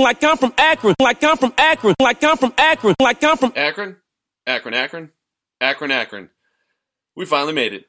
like I'm from Akron, like I'm from Akron, like I'm from Akron, like I'm from Akron, Akron, Akron, Akron, Akron. We finally made it.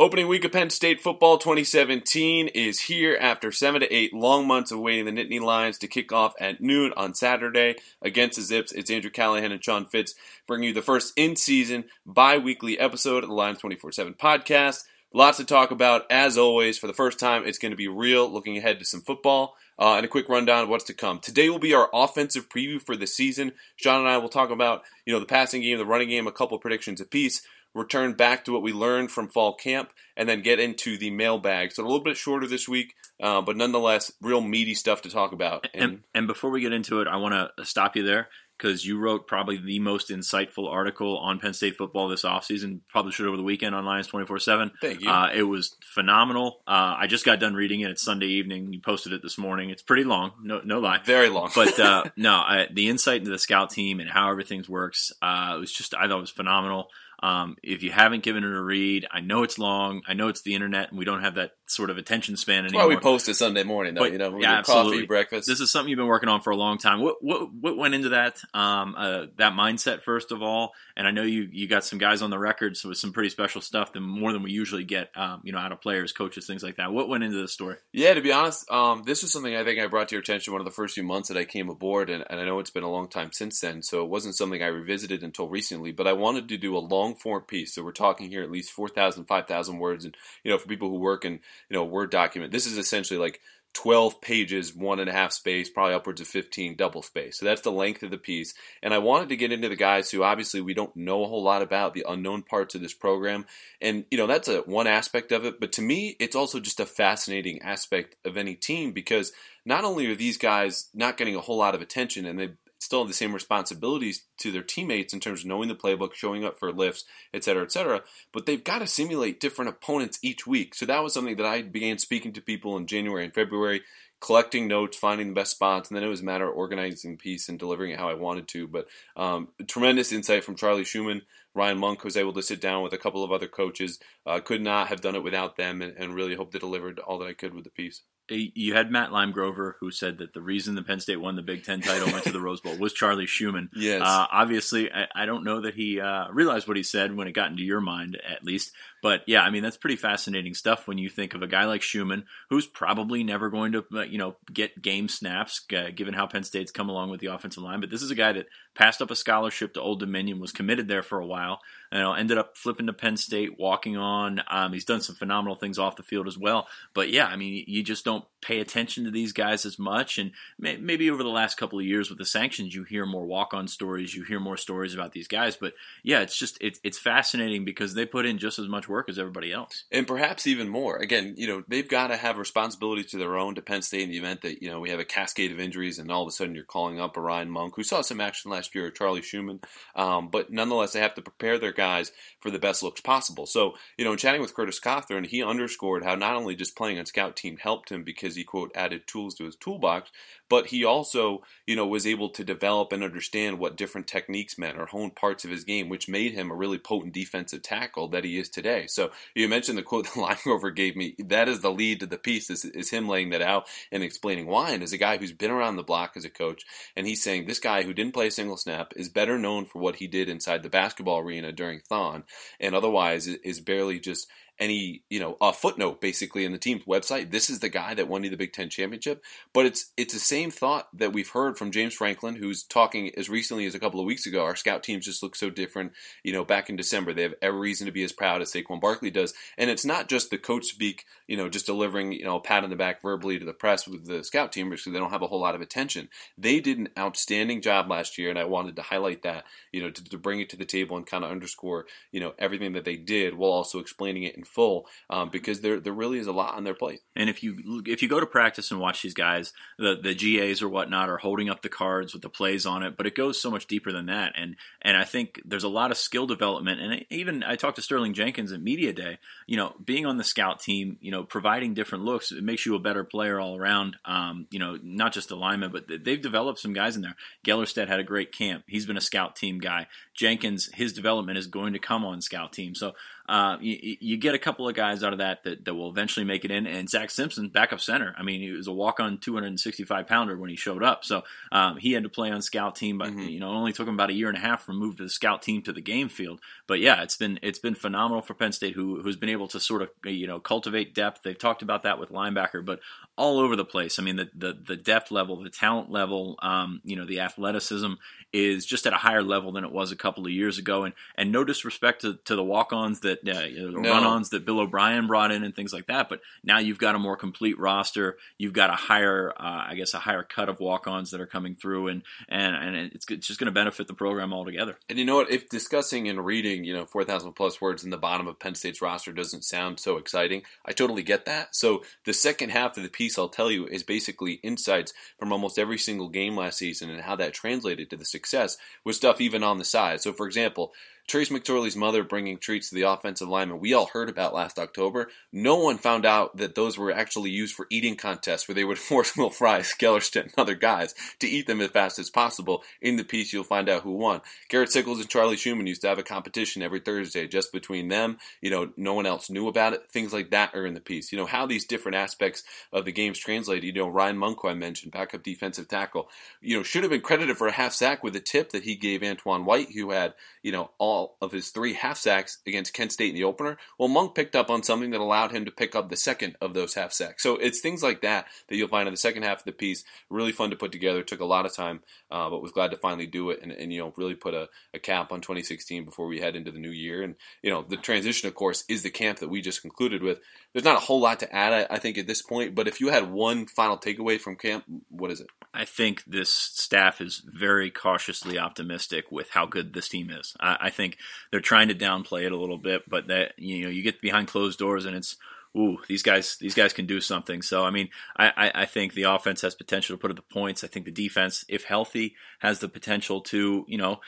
Opening week of Penn State football 2017 is here after seven to eight long months of waiting the Nittany Lions to kick off at noon on Saturday against the Zips. It's Andrew Callahan and Sean Fitz bringing you the first in-season bi-weekly episode of the Lions 24/7 podcast. Lots to talk about as always. For the first time, it's going to be real, looking ahead to some football uh, and a quick rundown of what's to come. Today will be our offensive preview for the season. Sean and I will talk about you know the passing game, the running game, a couple predictions apiece return back to what we learned from fall camp, and then get into the mailbag. So a little bit shorter this week, uh, but nonetheless, real meaty stuff to talk about. And, and, and before we get into it, I want to stop you there because you wrote probably the most insightful article on Penn State football this offseason, published it over the weekend on Lions 24 7. Thank you. Uh, it was phenomenal. Uh, I just got done reading it. It's Sunday evening. You posted it this morning. It's pretty long, no, no lie. Very long. but uh, no, I, the insight into the scout team and how everything works, uh, it was just, I thought it was phenomenal. Um, if you haven't given it a read, I know it's long. I know it's the internet, and we don't have that sort of attention span anymore. Why we post it Sunday morning, though. But, you know, yeah, absolutely. coffee, breakfast. This is something you've been working on for a long time. What what what went into that um, uh, that mindset first of all? And I know you you got some guys on the record so with some pretty special stuff, than more than we usually get, um, you know, out of players, coaches, things like that. What went into this story? Yeah, to be honest, um, this was something I think I brought to your attention one of the first few months that I came aboard, and, and I know it's been a long time since then, so it wasn't something I revisited until recently. But I wanted to do a long form piece, so we're talking here at least 4,000, 5,000 words. And, you know, for people who work in, you know, Word document, this is essentially like 12 pages, one and a half space, probably upwards of 15 double space. So that's the length of the piece. And I wanted to get into the guys who obviously we don't know a whole lot about, the unknown parts of this program. And, you know, that's a one aspect of it. But to me, it's also just a fascinating aspect of any team because not only are these guys not getting a whole lot of attention and they still have the same responsibilities to their teammates in terms of knowing the playbook, showing up for lifts, et cetera, et cetera. But they've got to simulate different opponents each week. So that was something that I began speaking to people in January and February, collecting notes, finding the best spots, and then it was a matter of organizing the piece and delivering it how I wanted to. But um, tremendous insight from Charlie Shuman. Ryan Monk was able to sit down with a couple of other coaches. Uh, could not have done it without them, and, and really hope they delivered all that I could with the piece you had Matt Limegrover who said that the reason the Penn State won the Big Ten title went to the Rose Bowl was Charlie Shuman. Yes. Uh, obviously, I, I, don't know that he uh, realized what he said when it got into your mind, at least. But yeah, I mean that's pretty fascinating stuff when you think of a guy like Shuman, who's probably never going to uh, you know get game snaps, uh, given how Penn State's come along with the offensive line. But this is a guy that passed up a scholarship to Old Dominion, was committed there for a while, you know, ended up flipping to Penn State, walking on. Um, he's done some phenomenal things off the field as well. But yeah, I mean, you just don't pay attention to these guys as much. And may, maybe over the last couple of years with the sanctions, you hear more walk-on stories, you hear more stories about these guys. But yeah, it's just it's it's fascinating because they put in just as much work as everybody else, and perhaps even more. Again, you know, they've got to have responsibility to their own to Penn State in the event that you know we have a cascade of injuries, and all of a sudden you're calling up a Ryan Monk who saw some action last year, or Charlie Shuman. Um, but nonetheless, they have to prepare their guys for the best looks possible. So, you know, in chatting with Curtis Cothran, he underscored how not only just playing on scout team helped him because he quote added tools to his toolbox, but he also, you know, was able to develop and understand what different techniques meant or hone parts of his game, which made him a really potent defensive tackle that he is today. So you mentioned the quote the Limegrover gave me. That is the lead to the piece. Is, is him laying that out and explaining why. And as a guy who's been around the block as a coach, and he's saying this guy who didn't play a single snap is better known for what he did inside the basketball arena during Thon, and otherwise is barely just any you know a footnote basically in the team's website. This is the guy that won you the Big Ten championship. But it's it's the same thought that we've heard from James Franklin, who's talking as recently as a couple of weeks ago. Our scout teams just look so different. You know, back in December, they have every reason to be as proud as Saquon Barkley does. And it's not just the coach speak. You know, just delivering you know a pat on the back verbally to the press with the scout team because they don't have a whole lot of attention. They did an outstanding job last year, and I wanted to highlight that. You know, to, to bring it to the table and kind of underscore you know everything that they did while also explaining it in full um, because there there really is a lot on their plate. And if you if you go to practice and watch these guys, the the GAs or whatnot are holding up the cards with the plays on it, but it goes so much deeper than that. And and I think there's a lot of skill development. And even I talked to Sterling Jenkins at media day. You know, being on the scout team, you know, providing different looks, it makes you a better player all around. Um, you know, not just alignment, but they've developed some guys in there. Gellerstedt had a great camp. He's been a scout team guy. Jenkins, his development is going to come on scout team. So uh, you, you, get a couple of guys out of that, that that will eventually make it in. And Zach Simpson, backup center. I mean, he was a walk on 265 pounder when he showed up. So um, he had to play on scout team, but mm-hmm. you know, it only took him about a year and a half from move to the scout team to the game field. But yeah, it's been it's been phenomenal for Penn State, who who's been able to sort of you know cultivate depth. They've talked about that with linebacker, but all over the place. I mean, the the, the depth level, the talent level, um, you know, the athleticism is just at a higher level than it was a couple of years ago. And and no disrespect to, to the walk-ons that uh, the no. run-ons that Bill O'Brien brought in and things like that, but now you've got a more complete roster. You've got a higher, uh, I guess, a higher cut of walk-ons that are coming through, and and and it's, it's just going to benefit the program altogether. And you know what? If discussing and reading, you know, four thousand plus words in the bottom of Penn State's roster doesn't sound so exciting, I totally get that. So the second half of the piece, I'll tell you, is basically insights from almost every single game last season and how that translated to the success with stuff even on the side. So, for example, Trace McSorley's mother bringing treats to the offensive lineman, we all heard about last October. No one found out that those were actually used for eating contests where they would force Will Fries, Gellerstedt, and other guys to eat them as fast as possible. In the piece, you'll find out who won. Garrett Sickles and Charlie Shuman used to have a competition every Thursday just between them. You know, no one else knew about it. Things like that are in the piece. You know, how these different aspects of the games translate. You know, Ryan Monk, I mentioned, backup defensive tackle, you know, should have been credited for a half sack with a tip that he gave Antoine White, who had, you know, all of his three half sacks against Kent State in the opener, well, Monk picked up on something that allowed him to pick up the second of those half sacks. So it's things like that that you'll find in the second half of the piece. Really fun to put together. Took a lot of time, uh, but was glad to finally do it and, and you know really put a, a, cap on 2016 before we head into the new year. And you know the transition, of course, is the camp that we just concluded with. There's not a whole lot to add, I, I think, at this point. But if you had one final takeaway from camp, what is it? I think this staff is very cautiously optimistic with how good this team is. I, I think they're trying to downplay it a little bit, but that you know you get behind closed doors and it's ooh, these guys, these guys can do something. So, I mean, I, I, think the offense has potential to put up the points. I think the defense, if healthy, has the potential to, you know,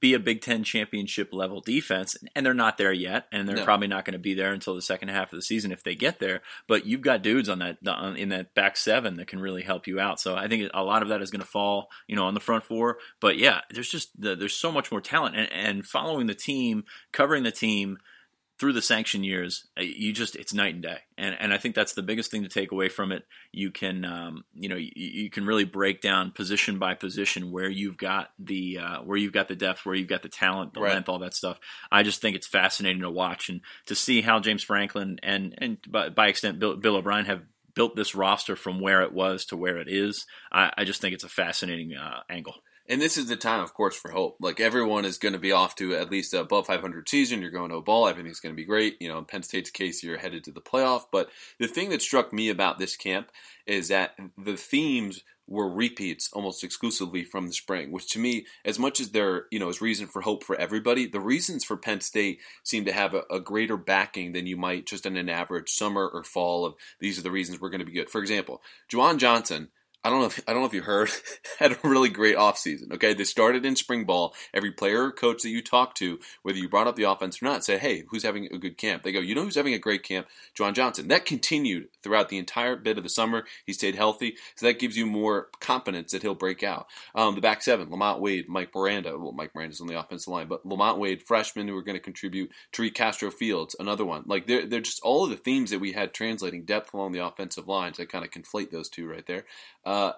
be a Big Ten championship level defense, and they're not there yet, and they're no. probably not going to be there until the second half of the season if they get there. But you've got dudes on that on, in that back seven that can really help you out. So I think a lot of that is going to fall, you know, on the front four. But yeah, there's just there's so much more talent, and, and following the team, covering the team through the sanction years, uh, you just it's night and day, and and I think that's the biggest thing to take away from it. You can um, you know you, you, can really break down position by position where you've got the uh, where you've got the depth, where you've got the talent, the right. length, all that stuff. I just think it's fascinating to watch and to see how James Franklin and and by, by extent Bill, Bill O'Brien have built this roster from where it was to where it is. I, I just think it's a fascinating uh, angle. And this is the time, of course, for hope. Like everyone is going to be off to at least above 500 season. You're going to a ball. Everything's going to be great. You know, in Penn State's case, you're headed to the playoff. But the thing that struck me about this camp is that the themes were repeats almost exclusively from the spring, which to me, as much as there, you know, is reason for hope for everybody, the reasons for Penn State seem to have a, a, greater backing than you might just in an average summer or fall of these are the reasons we're going to be good. For example, Juwan Johnson I don't know if I don't know if you heard had a really great offseason. Okay, they started in spring ball. Every player or coach that you talk to, whether you brought up the offense or not, say, "Hey, who's having a good camp?" They go, "You know who's having a great camp? Juwan Johnson." That continued throughout the entire bit of the summer. He stayed healthy, so that gives you more confidence that he'll break out. Um, the back seven: Lamont Wade, Mike Miranda. Well, Mike Miranda's on the offensive line, but Lamont Wade, freshmen who are going to contribute. Tariq Castro Fields, another one. Like they're they're just all of the themes that we had translating depth along the offensive lines. I kind of conflate those two right there. Uh,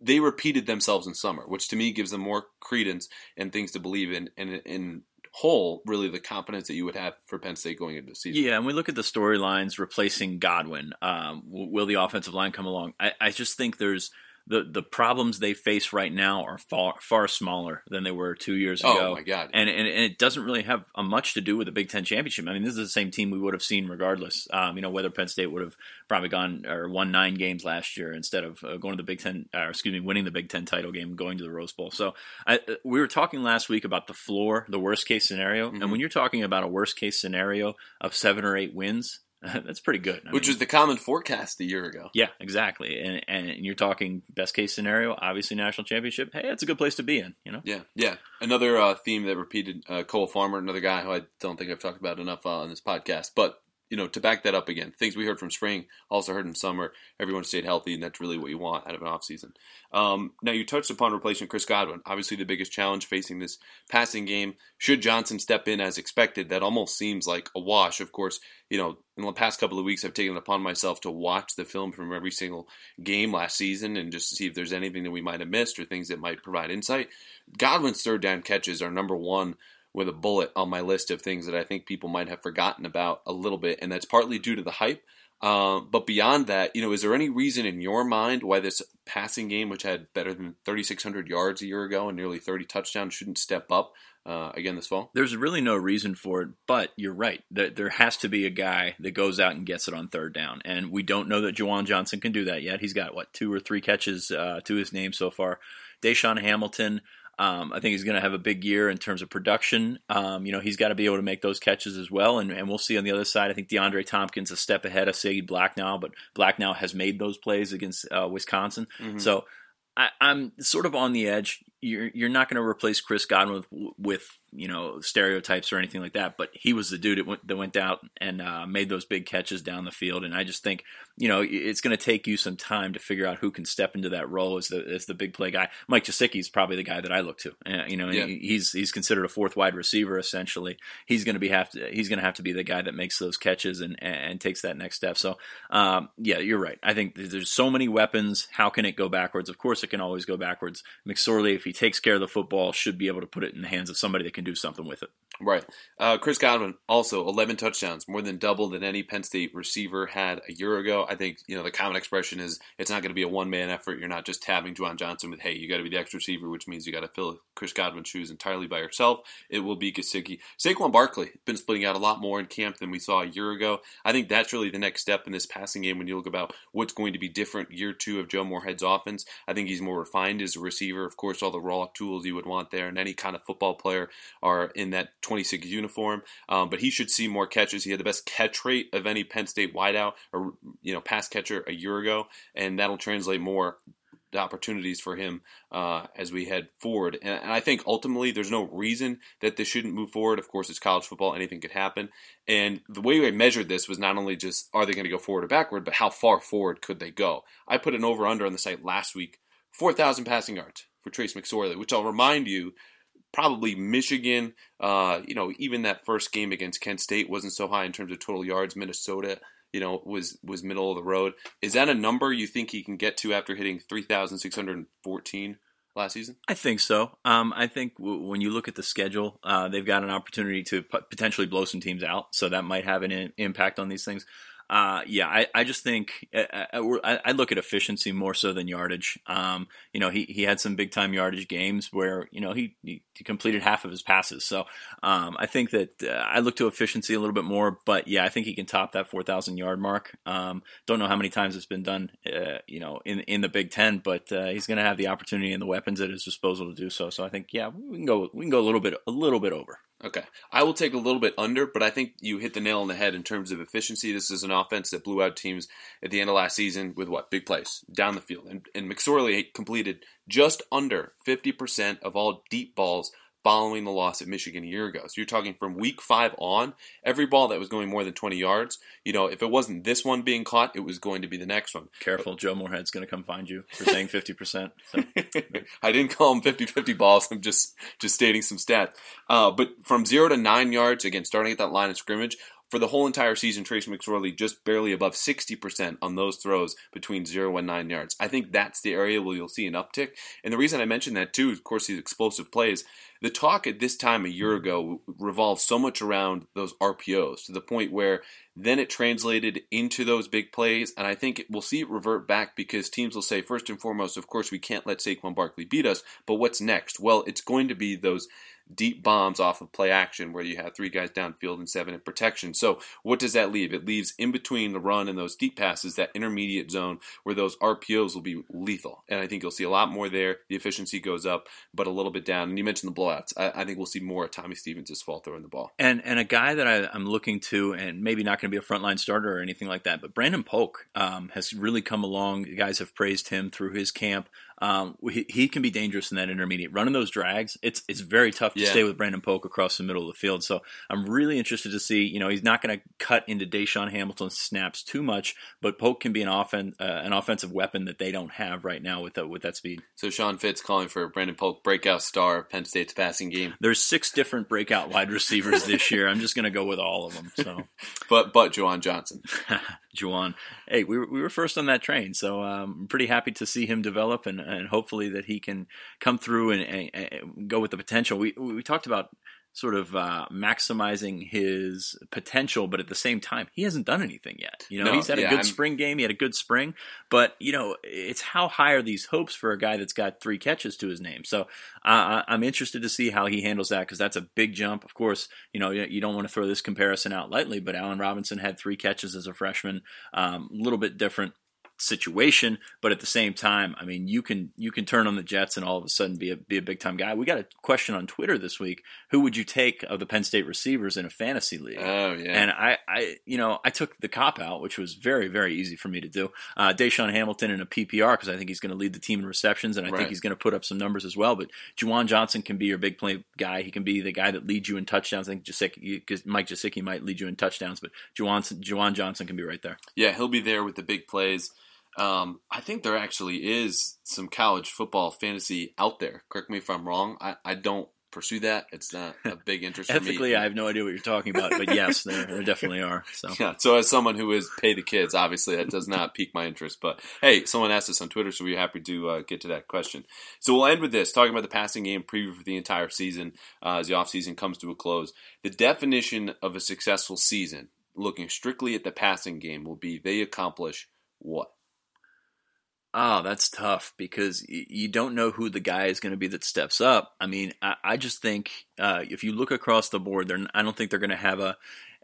they repeated themselves in summer, which to me gives them more credence and things to believe in. And in whole, really, the confidence that you would have for Penn State going into the season. Yeah, and we look at the storylines replacing Godwin. Um, will the offensive line come along? I, I just think there's the the problems they face right now are far far smaller than they were two years oh, ago. Oh my god! And, and, and it doesn't really have a much to do with the Big Ten championship. I mean, this is the same team we would have seen regardless. Um, you know, whether Penn State would have probably gone or won nine games last year instead of uh, going to the Big Ten, or excuse me, winning the Big Ten title game, going to the Rose Bowl. So I, uh, we were talking last week about the floor, the worst case scenario, mm-hmm. and when you're talking about a worst case scenario of seven or eight wins, That's pretty good. I Which mean, was the common forecast a year ago. Yeah, exactly. And, and you're talking best case scenario, obviously national championship. Hey, it's a good place to be in. You know. Yeah, yeah. Another uh, theme that repeated: uh, Koa Farmer, another guy who I don't think I've talked about enough uh, on this podcast, but you know, to back that up again, things we heard from spring, also heard in summer, everyone stayed healthy, and that's really what you want out of an offseason. Um, now, you touched upon replacing Chris Godwin. Obviously, the biggest challenge facing this passing game. Should Johnson step in as expected, that almost seems like a wash. Of course, you know, in the past couple of weeks, I've taken it upon myself to watch the film from every single game last season and just to see if there's anything that we might have missed or things that might provide insight. Godwin's third down catches are number one with a bullet on my list of things that I think people might have forgotten about a little bit, and that's partly due to the hype. Uh, but beyond that, you know, is there any reason in your mind why this passing game, which had better than 3,600 yards a year ago and nearly 30 touchdowns, shouldn't step up uh, again this fall? There's really no reason for it, but you're right. There, there has to be a guy that goes out and gets it on third down, and we don't know that Juwan Johnson can do that yet. He's got what two or three catches uh, to his name so far. DaeSean Hamilton. Um, I think he's going to have a big year in terms of production. Um, you know, he's got to be able to make those catches as well, and, and we'll see on the other side. I think DeAndre Thompkins a step ahead of Saeed Blacknall, but Blacknall has made those plays against uh, Wisconsin. Mm-hmm. So I, am sort of on the edge. You're you're not going to replace Chris Godwin with, with you know stereotypes or anything like that. But he was the dude that went, that went out and uh, made those big catches down the field. And I just think you know it's going to take you some time to figure out who can step into that role as the as the big play guy. Mike Gesicki is probably the guy that I look to. Uh, you know, yeah. he's he's considered a fourth wide receiver essentially. He's going to be have to he's going to have to be the guy that makes those catches and and takes that next step. So um, yeah, you're right. I think there's so many weapons. How can it go backwards? Of course, it can always go backwards. McSorley, if he takes care of the football, should be able to put it in the hands of somebody that can do something with it. Right. Uh, Chris Godwin also 11 touchdowns, more than double than any Penn State receiver had a year ago. I think you know the common expression is it's not going to be a one man effort. You're not just tabbing Juwan Johnson with hey, you got to be the extra receiver, which means you got to fill Chris Godwin's shoes entirely by yourself. It will be Gesicki. Saquon Barkley been splitting out a lot more in camp than we saw a year ago. I think that's really the next step in this passing game when you look about what's going to be different year two of Joe Moorhead's offense. I think he's more refined as a receiver. Of course, all the raw tools you would want there, and any kind of football player are in that 26 uniform. Um, but he should see more catches. He had the best catch rate of any Penn State wideout or you know pass catcher a year ago, and that'll translate more opportunities for him uh, as we head forward. And, and, I think ultimately there's no reason that this shouldn't move forward. Of course, it's college football; anything could happen. And the way I measured this was not only just are they going to go forward or backward, but how far forward could they go? I put an over under on the site last week, four thousand passing yards for Trace McSorley, which I'll remind you probably Michigan. Uh, you know, even that first game against Kent State wasn't so high in terms of total yards. Minnesota, you know, was was middle of the road. Is that a number you think he can get to after hitting three thousand six hundred fourteen? Last season, I think so. Um, I think w- when you look at the schedule, uh, they've got an opportunity to p- potentially blow some teams out, so that might have an in- impact on these things. Uh, yeah, I, I just think uh, uh, I, I, look at efficiency more so than yardage. Um, you know, he, he had some big time yardage games where you know he, he completed half of his passes. So um, I think that uh, I look to efficiency a little bit more. But yeah, I think he can top that four thousand yard mark. Um, don't know how many times it's been done, uh, you know, in in the Big Ten, but uh, he's going to have the opportunity and the weapons at his disposal to do so. So I think yeah, we can go we can go a little bit a little bit over. Okay. I will take a little bit under, but I think you hit the nail on the head in terms of efficiency. This is an offense that blew out teams at the end of last season with what? Big plays down the field. And, and McSorley completed just under 50% of all deep balls following the loss at Michigan a year ago. So you're talking from week five on, every ball that was going more than 20 yards, you know, if it wasn't this one being caught, it was going to be the next one. Careful, but, Joe Moorhead's going to come find you for saying 50%. So. I didn't call them 50-50 balls. I'm just just stating some stats. Uh, but from zero to nine yards, again, starting at that line of scrimmage, for the whole entire season, Trace McSorley just barely above 60% on those throws between 0 and 9 yards. I think that's the area where you'll see an uptick. And the reason I mention that, too, of course, these explosive plays, the talk at this time a year ago revolved so much around those RPOs to the point where then it translated into those big plays. And I think we'll see it revert back because teams will say, first and foremost, of course, we can't let Saquon Barkley beat us, but what's next? Well, it's going to be those deep bombs off of play action where you have three guys downfield and seven in protection. So what does that leave? It leaves in between the run and those deep passes that intermediate zone where those RPOs will be lethal. And I think you'll see a lot more there. The efficiency goes up, but a little bit down. And you mentioned the I, I think we'll see more of Tommy Stevens this fall throwing the ball. And and a guy that I, am looking to, and maybe not going to be a frontline starter or anything like that, but Brandon Polk um, has really come along. The guys have praised him through his camp. Um, he, he, can be dangerous in that intermediate. Running those drags, it's it's very tough to yeah. stay with Brandon Polk across the middle of the field. So I'm really interested to see. You know, he's not going to cut into DaeSean Hamilton's snaps too much, but Polk can be an offen- uh, an offensive weapon that they don't have right now with the, with that speed. So Sean Fitz calling for Brandon Polk breakout star of Penn State's passing game. There's six different breakout wide receivers this year. I'm just going to go with all of them. So, but but Juwan Johnson. Juwan. Hey, we were, we were first on that train, so um, I'm pretty happy to see him develop and, and hopefully that he can come through and, and, and go with the potential. We we talked about sort of uh, maximizing his potential, but at the same time, he hasn't done anything yet. You know, no, he's had yeah, a good I'm... spring game. He had a good spring, but you know, it's how high are these hopes for a guy that's got three catches to his name? So uh, I'm interested to see how he handles that because that's a big jump. Of course, you know, you don't want to throw this comparison out lightly, but Allen Robinson had three catches as a freshman, um, a little bit different situation, but at the same time, I mean, you can you can turn on the Jets and all of a sudden be a be a big time guy. We got a question on Twitter this week: Who would you take of the Penn State receivers in a fantasy league? Oh yeah, and I I you know I took the cop out, which was very very easy for me to do. Uh, DaeSean Hamilton in a PPR because I think he's going to lead the team in receptions, and I right. think he's going to put up some numbers as well. But Juwan Johnson can be your big play guy. He can be the guy that leads you in touchdowns. I think Gesicki, Mike Gesicki might lead you in touchdowns, but Juwan Juwan Johnson can be right there. Yeah, he'll be there with the big plays. Um, I think there actually is some college football fantasy out there. Correct me if I'm wrong. I, I don't pursue that. It's not a big interest Ethically, I have no idea what you're talking about, but yes, there, there definitely are. So. Yeah, so as someone who is pay the kids, obviously that does not pique my interest. But hey, someone asked us on Twitter, so we're happy to uh, get to that question. So we'll end with this, talking about the passing game preview for the entire season uh, as the offseason comes to a close. The definition of a successful season, looking strictly at the passing game, will be they accomplish what? Oh, that's tough because you don't know who the guy is going to be that steps up. I mean, I, I just think uh, if you look across the board, I don't think they're going to have a,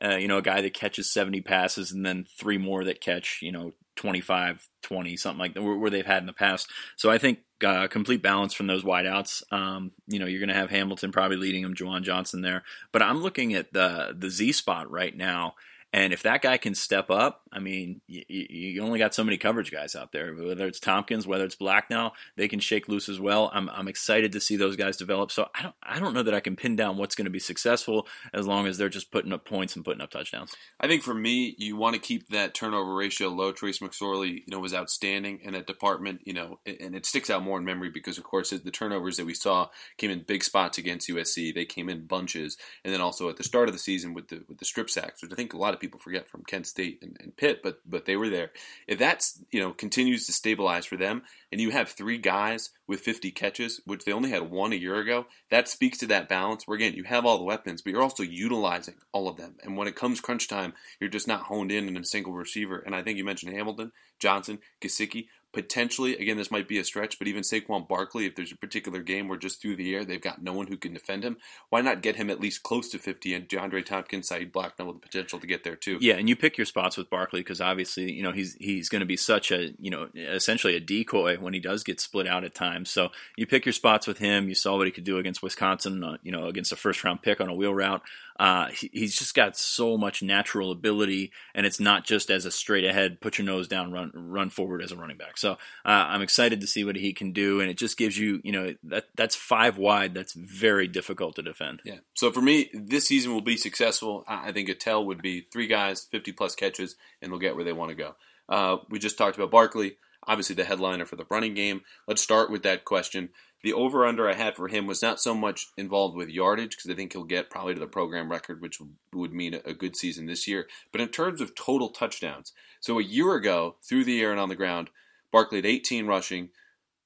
uh, you know, a guy that catches 70 passes and then three more that catch, you know, 25, 20, something like that, where, they've had in the past. So I think uh, complete balance from those wideouts. Um, you know, you're going to have Hamilton probably leading him, Juwan Johnson there. But I'm looking at the the Z spot right now and if that guy can step up, I mean, you, you, only got so many coverage guys out there. Whether it's Thompkins, whether it's Blacknall, they can shake loose as well. I'm, I'm excited to see those guys develop. So I don't I don't know that I can pin down what's going to be successful as long as they're just putting up points and putting up touchdowns. I think for me, you want to keep that turnover ratio low. Trace McSorley, you know, was outstanding in that department. You know, and it sticks out more in memory because, of course, the turnovers that we saw came in big spots against USC. They came in bunches, and then also at the start of the season with the with the strip sacks, which I think a lot of people forget from Kent State and, and Pitt, but but they were there. If that's you know continues to stabilize for them, and you have three guys with 50 catches, which they only had one a year ago, that speaks to that balance. Where again, you have all the weapons, but you're also utilizing all of them. And when it comes crunch time, you're just not honed in in a single receiver. And I think you mentioned Hamilton, Johnson, Gesicki potentially, again, this might be a stretch, but even Saquon Barkley, if there's a particular game where just through the air they've got no one who can defend him, why not get him at least close to 50 and DeAndre Thompkins, Saeed Blacknall with the potential to get there too? Yeah, and you pick your spots with Barkley because obviously, you know, he's he's going to be such a, you know, essentially a decoy when he does get split out at times. So you pick your spots with him. You saw what he could do against Wisconsin, uh, you know, against a first round pick on a wheel route. Uh, he, he's just got so much natural ability, and it's not just as a straight ahead, put your nose down, run run forward as a running back. So uh, I'm excited to see what he can do, and it just gives you, you know, that that's five wide. That's very difficult to defend. Yeah. So for me, this season will be successful. I think a tell would be three guys, 50 plus catches, and they'll get where they want to go. Uh, we just talked about Barkley, obviously the headliner for the running game. Let's start with that question. The over under I had for him was not so much involved with yardage because I think he'll get probably to the program record, which would mean a good season this year. But in terms of total touchdowns, so a year ago, through the air and on the ground, Barkley had 18 rushing,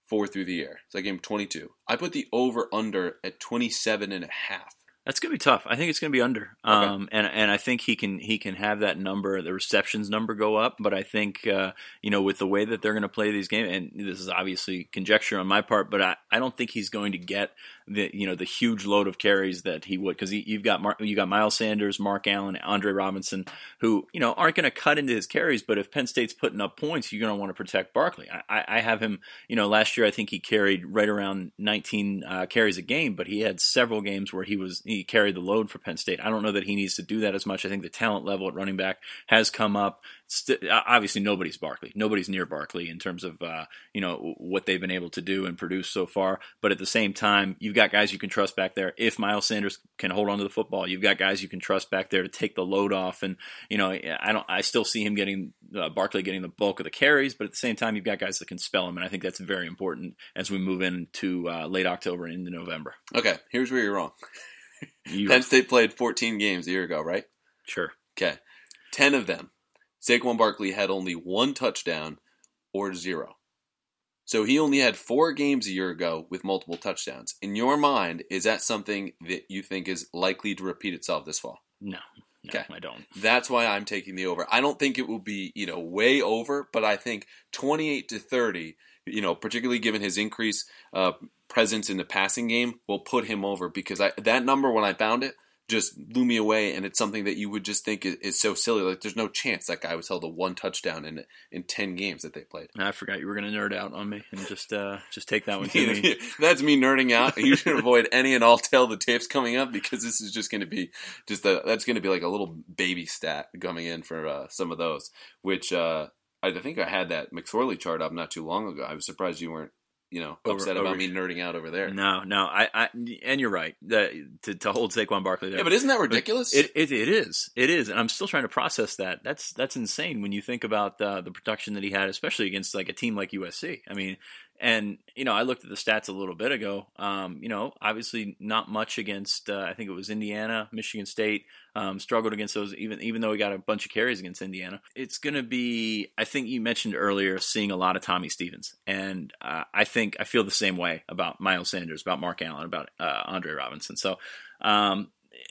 four through the air. So I gave him 22. I put the over under at 27 and a half. That's gonna be tough. I think it's gonna be under, okay. um, and and I think he can he can have that number, the receptions number go up. But I think uh, you know with the way that they're gonna play these games, and this is obviously conjecture on my part, but I, I don't think he's going to get the you know the huge load of carries that he would because you've got Mar- you got Miles Sanders, Mark Allen, Andre Robinson, who you know aren't going to cut into his carries. But if Penn State's putting up points, you're going to want to protect Barkley. I, I, have him. You know, last year I think he carried right around 19 uh, carries a game, but he had several games where he was he carried the load for Penn State. I don't know that he needs to do that as much. I think the talent level at running back has come up. St- obviously, nobody's Barkley. Nobody's near Barkley in terms of uh, you know what they've been able to do and produce so far. But at the same time, you've got guys you can trust back there. If Miles Sanders can hold on to the football, you've got guys you can trust back there to take the load off. And you know, I don't. I still see him getting uh, Barkley getting the bulk of the carries, but at the same time, you've got guys that can spell him, and I think that's very important as we move into uh, late October and into November. Okay, here's where you're wrong. You, Penn State played 14 games a year ago, right? sure. Okay, 10 of them, Saquon Barkley had only one touchdown or zero. So he only had four games a year ago with multiple touchdowns. In your mind, is that something that you think is likely to repeat itself this fall? No, no, Okay. I don't. That's why I'm taking the over. I don't think it will be, you know, way over, but I think 28 to 30, you know, particularly given his increased uh, presence in the passing game, will put him over because I, that number when I found it just blew me away, and it's something that you would just think is, is so silly. Like, there's no chance that guy was held to one touchdown in in 10 games that they played. I forgot you were going to nerd out on me and just uh, just take that one to me. That's me nerding out. You should avoid any and all tell the tapes coming up because this is just going to be just a, that's going to be like a little baby stat coming in for uh, some of those. Which uh, I think I had that McSorley chart up not too long ago. I was surprised you weren't you know Over- upset over- about me nerding out over there. No, no, I, I and you're right. The, to to hold Saquon Barkley there, Yeah, but isn't that ridiculous? It, it it is it is, and I'm still trying to process that. That's that's insane when you think about uh, the production that he had, especially against like a team like USC. I mean, and you know, I looked at the stats a little bit ago. Um, you know, obviously not much against. Uh, I think it was Indiana, Michigan State. Um, struggled against those, even even though he got a bunch of carries against Indiana. It's going to be. I think you mentioned earlier seeing a lot of Tommy Stevens, and uh, I think I feel the same way about Miles Sanders, about Mark Allen, about uh, Andre Robinson. So. Um,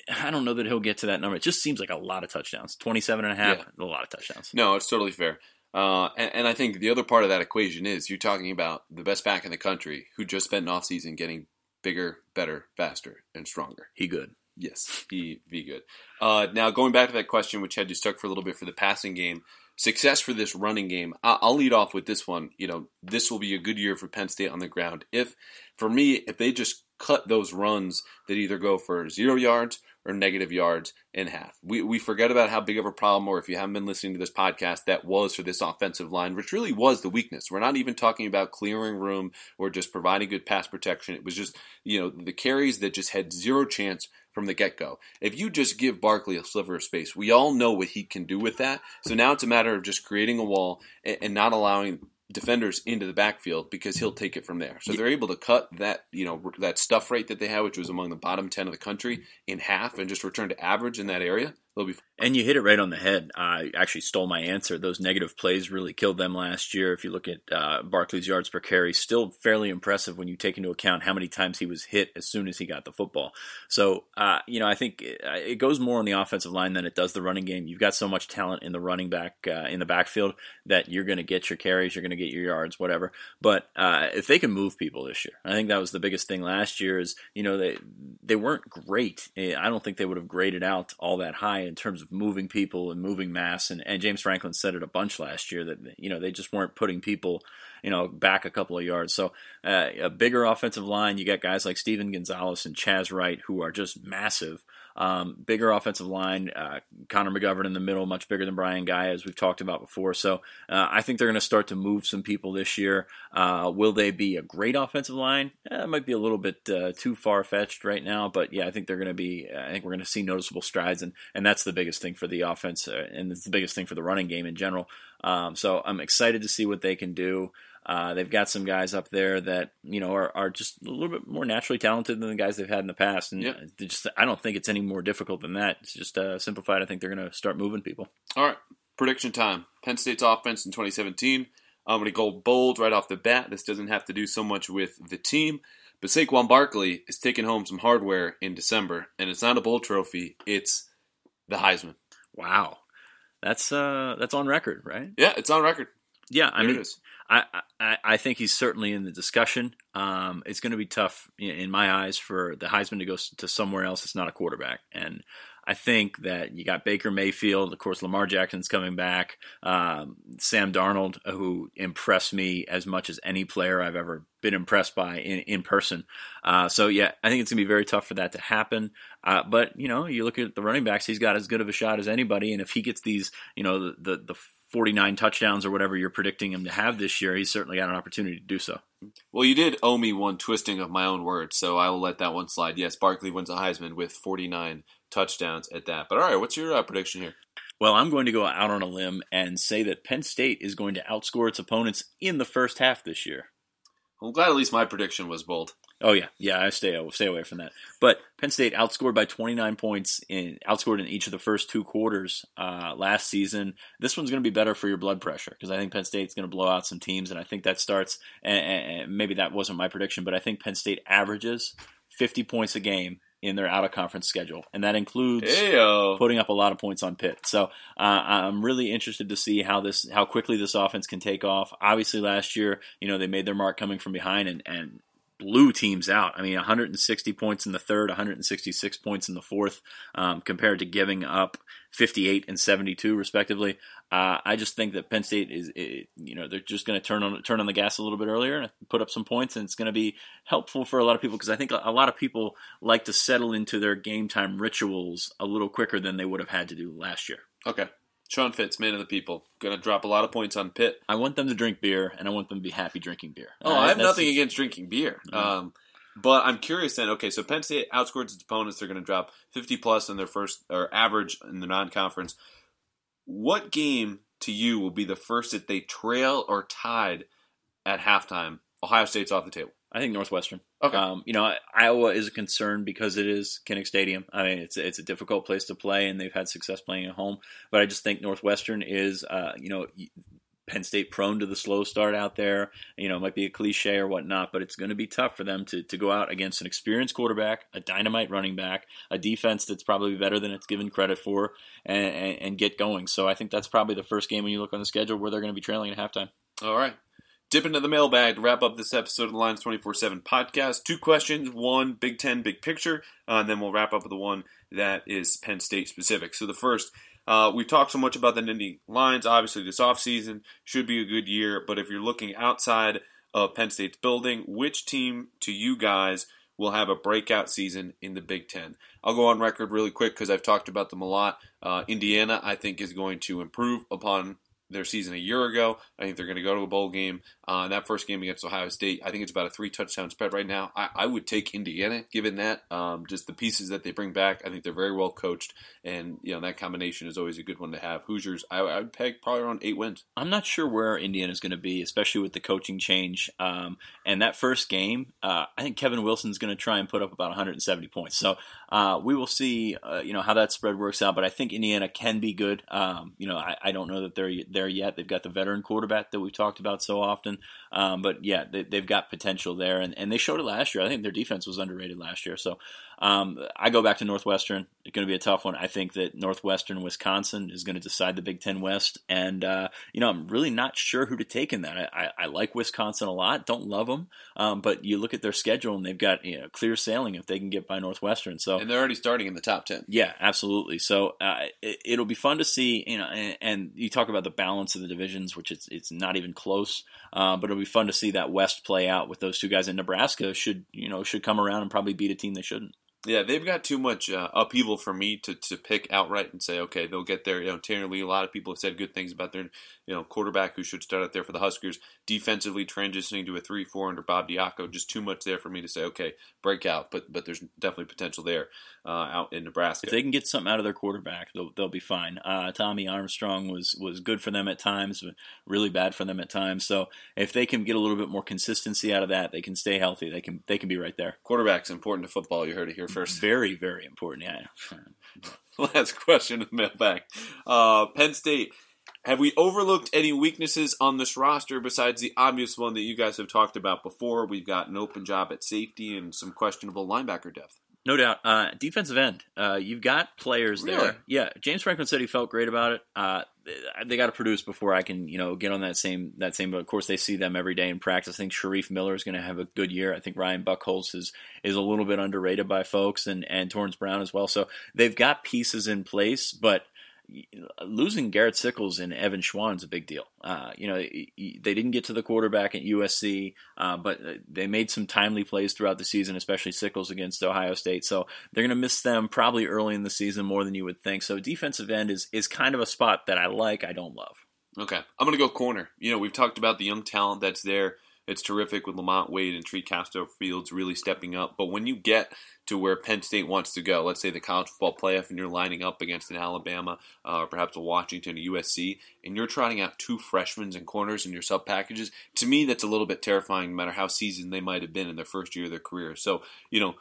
I don't know that he'll get to that number. It just seems like a lot of touchdowns. 27 and a half, a lot of touchdowns. No, it's totally fair. Uh, and, and I think the other part of that equation is you're talking about the best back in the country who just spent an offseason getting bigger, better, faster, and stronger. He good. Yes, he be good. Uh, now going back to that question, which had you stuck for a little bit for the passing game, success for this running game. I- I'll lead off with this one. You know, this will be a good year for Penn State on the ground. If, for me, if they just cut those runs that either go for zero yards or negative yards in half. We, we forget about how big of a problem, or if you haven't been listening to this podcast, that was for this offensive line, which really was the weakness. We're not even talking about clearing room or just providing good pass protection. It was just, you know, the carries that just had zero chance from the get go. If you just give Barkley a sliver of space, we all know what he can do with that. So now it's a matter of just creating a wall and, and not allowing defenders into the backfield because he'll take it from there. So they're able to cut that, you know, that stuff rate that they had, which was among the bottom 10 of the country, in half and just return to average in that area. Be And you hit it right on the head. I actually stole my answer. Those negative plays really killed them last year. If you look at uh, Barkley's yards per carry, still fairly impressive when you take into account how many times he was hit as soon as he got the football. So, uh, you know, I think it, it goes more on the offensive line than it does the running game. You've got so much talent in the running back uh, in the backfield that you're going to get your carries, you're going to get your yards, whatever. But uh, if they can move people this year, I think that was the biggest thing last year. Is you know they they weren't great. Eh, I don't think they would have graded out all that high in terms of moving people and moving mass. And, and James Franklin said it a bunch last year that you know they just weren't putting people you know back a couple of yards. So uh, a bigger offensive line. You got guys like Steven Gonzalez and Chasz Wright who are just massive. Um, bigger offensive line, uh, Connor McGovern in the middle, much bigger than Brian Gaia, as we've talked about before. So uh, I think they're going to start to move some people this year. Uh, will they be a great offensive line? Eh, it might be a little bit uh, too far fetched right now, but yeah, I think they're going to be. I think we're going to see noticeable strides, and and that's the biggest thing for the offense, uh, and it's the biggest thing for the running game in general. Um, so I'm excited to see what they can do. Uh, they've got some guys up there that you know are, are just a little bit more naturally talented than the guys they've had in the past, and Yep. just I don't think it's any more difficult than that. It's just uh, simplified. I think they're going to start moving people. All right, prediction time. Penn State's offense in 2017. I'm going to go bold right off the bat. This doesn't have to do so much with the team, but Saquon Barkley is taking home some hardware in December, and it's not a bowl trophy. It's the Heisman. Wow, that's uh that's on record, right? Yeah, it's on record. Yeah, I There mean, it is. I, I, think he's certainly in the discussion. Um, it's going to be tough in my eyes for the Heisman to go to somewhere else. It's not a quarterback, and I think that you got Baker Mayfield, of course, Lamar Jackson's coming back, um, Sam Darnold, who impressed me as much as any player I've ever been impressed by in, in person. Uh, so yeah, I think it's gonna be very tough for that to happen. Uh, but you know, you look at the running backs; he's got as good of a shot as anybody, and if he gets these, you know, the the, the 49 touchdowns or whatever you're predicting him to have this year, he's certainly got an opportunity to do so. Well, you did owe me one twisting of my own words, so I will let that one slide. Yes, Barkley wins a Heisman with 49 touchdowns at that. But all right, what's your uh, prediction here? Well, I'm going to go out on a limb and say that Penn State is going to outscore its opponents in the first half this year. I'm glad at least my prediction was bold. Oh yeah, yeah. I stay stay away from that. But Penn State outscored by 29 points in outscored in each of the first two quarters uh, last season. This one's going to be better for your blood pressure because I think Penn State's going to blow out some teams, and I think that starts. And, and maybe that wasn't my prediction, but I think Penn State averages 50 points a game in their out of conference schedule, and that includes Hey-o. putting up a lot of points on Pitt. So uh, I'm really interested to see how this how quickly this offense can take off. Obviously, last year, you know, they made their mark coming from behind and and blew teams out. I mean, 160 points in the third, 166 points in the fourth, um, compared to giving up 58 and 72 respectively. Uh, I just think that Penn State is, it, you know, they're just going to turn on turn on the gas a little bit earlier and put up some points, and it's going to be helpful for a lot of people because I think a, a lot of people like to settle into their game time rituals a little quicker than they would have had to do last year. Okay. Sean Fitz, man of the people, going to drop a lot of points on Pitt. I want them to drink beer, and I want them to be happy drinking beer. Oh, Uh, I have that's- nothing against drinking beer. Um, but I'm curious then. Okay, so Penn State outscores its opponents. They're going to drop 50 plus in their first or average in the non-conference. What game to you will be the first that they trail or tied at halftime? Ohio State's off the table. I think Northwestern. Okay. Um, you know, Iowa is a concern because it is Kinnick Stadium. I mean, it's it's a difficult place to play, and they've had success playing at home. But I just think Northwestern is, uh, you know, Penn State prone to the slow start out there. You know, it might be a cliche or whatnot, but it's going to be tough for them to to go out against an experienced quarterback, a dynamite running back, a defense that's probably better than it's given credit for, and, and, and get going. So I think that's probably the first game when you look on the schedule where they're going to be trailing at halftime. All right. Dip into the mailbag to wrap up this episode of the Lions 24 7 podcast. Two questions one, Big Ten, big picture, uh, and then we'll wrap up with the one that is Penn State specific. So the first, uh, we've talked so much about the Nittany Lions. Obviously, this offseason should be a good year, but if you're looking outside of Penn State's building, which team to you guys will have a breakout season in the Big Ten? I'll go on record really quick because I've talked about them a lot. Uh, Indiana, I think, is going to improve upon their season a year ago. I think they're going to go to a bowl game. Uh, that first game against Ohio State, I think it's about a three touchdown spread right now. I, I would take Indiana given that. Um, just the pieces that they bring back, I think they're very well coached, and you know that combination is always a good one to have. Hoosiers, I, I would peg probably around eight wins. I'm not sure where Indiana is going to be, especially with the coaching change. Um, and that first game, uh, I think Kevin Wilson's going to try and put up about 170 points. So uh, we will see, uh, you know, how that spread works out. But I think Indiana can be good. Um, you know, I, I don't know that they're there yet. They've got the veteran quarterback that we've talked about so often. Um, but yeah, they, they've got potential there, and, and they showed it last year. I think their defense was underrated last year. So um, I go back to Northwestern. It's going to be a tough one. I think that Northwestern, Wisconsin is going to decide the Big Ten West, and uh, you know I'm really not sure who to take in that. I, I, I like Wisconsin a lot. Don't love them, um, but you look at their schedule and they've got you know clear sailing if they can get by Northwestern. So And they're already starting in the top ten. yeah, absolutely. So uh, it, it'll be fun to see, you know, and, and you talk about the balance of the divisions, which it's it's not even close. Uh, but it'll be fun to see that West play out with those two guys. in Nebraska should you know should come around and probably beat a team they shouldn't. Yeah, they've got too much uh, upheaval for me to, to pick outright and say, okay, they'll get there. You know, Tanner Lee, a lot of people have said good things about their, you know, quarterback who should start out there for the Huskers. Defensively transitioning to a three-four under Bob Diaco, just too much there for me to say, okay, breakout. But but there's definitely potential there uh, out in Nebraska. If they can get something out of their quarterback, they'll, they'll be fine. Uh, Tommy Armstrong was was good for them at times, but really bad for them at times. So if they can get a little bit more consistency out of that, they can stay healthy. They can they can be right there. Quarterback's important to football. You heard it here first. Very very important. Yeah. Last question in the mailbag. Uh, Penn State. Have we overlooked any weaknesses on this roster besides the obvious one that you guys have talked about before? We've got an open job at safety and some questionable linebacker depth. No doubt. Uh, defensive end. Uh, you've got players Really? there. Yeah. James Franklin said he felt great about it. Uh, they got to produce before I can, you know, get on that same that same. But of course, they see them every day in practice. I think Shareef Miller is going to have a good year. I think Ryan Buchholz is is a little bit underrated by folks, and and Torrence Brown as well. So they've got pieces in place, but losing Garrett Sickles and Evan Schwan is a big deal. Uh, you know, they didn't get to the quarterback at USC, uh, but they made some timely plays throughout the season, especially Sickles against Ohio State. So they're going to miss them probably early in the season more than you would think. So defensive end is is kind of a spot that I like. I don't love. Okay, I'm going to go corner. You know, we've talked about the young talent that's there. It's terrific with Lamont Wade and Tree Castro Fields really stepping up. But when you get to where Penn State wants to go, let's say the college football playoff, and you're lining up against an Alabama uh, or perhaps a Washington or USC, and you're trotting out two freshmen and corners in your sub packages, to me, that's a little bit terrifying no matter how seasoned they might have been in their first year of their career. So, you know,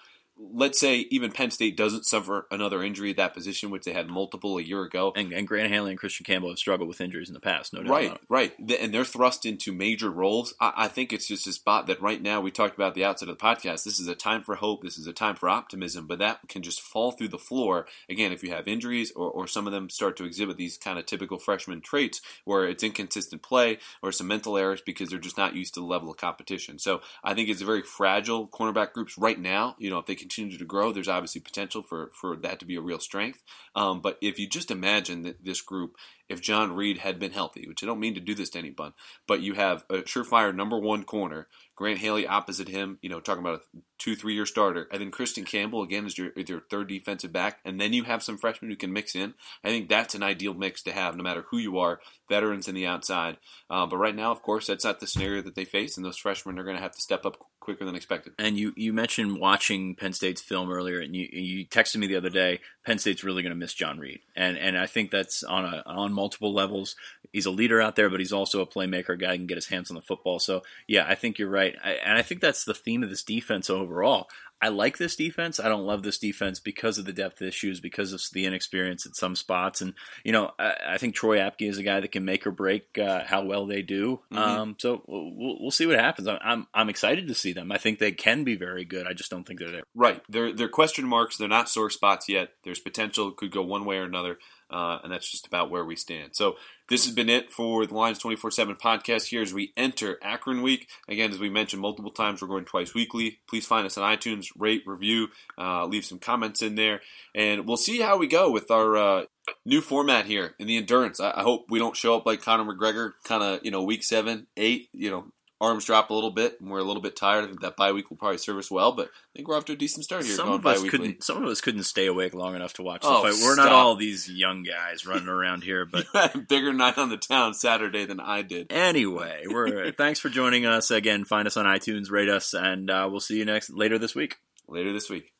let's say even Penn State doesn't suffer another injury at that position, which they had multiple a year ago. And, and Grant Haley and Christian Campbell have struggled with injuries in the past, no doubt. Right, right. And they're thrust into major roles. I-, I think it's just a spot that right now we talked about at the outset of the podcast. This is a time for hope. This is a time for optimism, but that can just fall through the floor. Again, if you have injuries or, or some of them start to exhibit these kind of typical freshman traits where it's inconsistent play or some mental errors because they're just not used to the level of competition. So I think it's a very fragile cornerback groups right now. You know, if they continue to grow, there's obviously potential for, for that to be a real strength. Um, but if you just imagine that this group, if John Reid had been healthy, which I don't mean to do this to anyone, but you have a surefire number one corner, Grant Haley opposite him, you know, talking about a two, three year starter, and then Christian Campbell again is your, your third defensive back, and then you have some freshmen who can mix in. I think that's an ideal mix to have, no matter who you are, veterans in the outside. Uh, but right now, of course, that's not the scenario that they face, and those freshmen are going to have to step up quicker than expected. And you, you mentioned watching Penn State's film earlier, and you, you texted me the other day. Penn State's really going to miss John Reid, and and I think that's on a on multiple levels. He's a leader out there, but he's also a playmaker, guy can get his hands on the football. So yeah, I think you're right, I, and I think that's the theme of this defense overall. I like this defense. I don't love this defense because of the depth issues, because of the inexperience at some spots, and you know I, I think Troy Apke is a guy that can make or break uh, how well they do. Mhm. Um, so we'll, we'll see what happens. I'm, I'm I'm excited to see them. I think they can be very good. I just don't think they're there. Right. They're they're question marks. They're not sore spots yet. There's potential. Could go one way or another. Uh, and that's just about where we stand. So this has been it for the Lions 24-7 podcast here as we enter Akron week. Again, as we mentioned multiple times, we're going twice weekly. Please find us on iTunes, rate, review, uh, leave some comments in there. And we'll see how we go with our uh, new format here in the endurance. I, I hope we don't show up like Conor McGregor, kind of, you know, week seven, eight, you know, arms drop a little bit and we're a little bit tired. I think that bye week will probably serve us well, but I think we're off to a decent start here Some going of us bi-weekly. couldn't. Some of us couldn't stay awake long enough to watch the Oh, fight. We're not all these young guys running around here, but You had a bigger night on the town Saturday than I did. anyway, we're thanks for joining us again. Find us on iTunes, rate us, and uh, we'll see you next later this week. Later this week.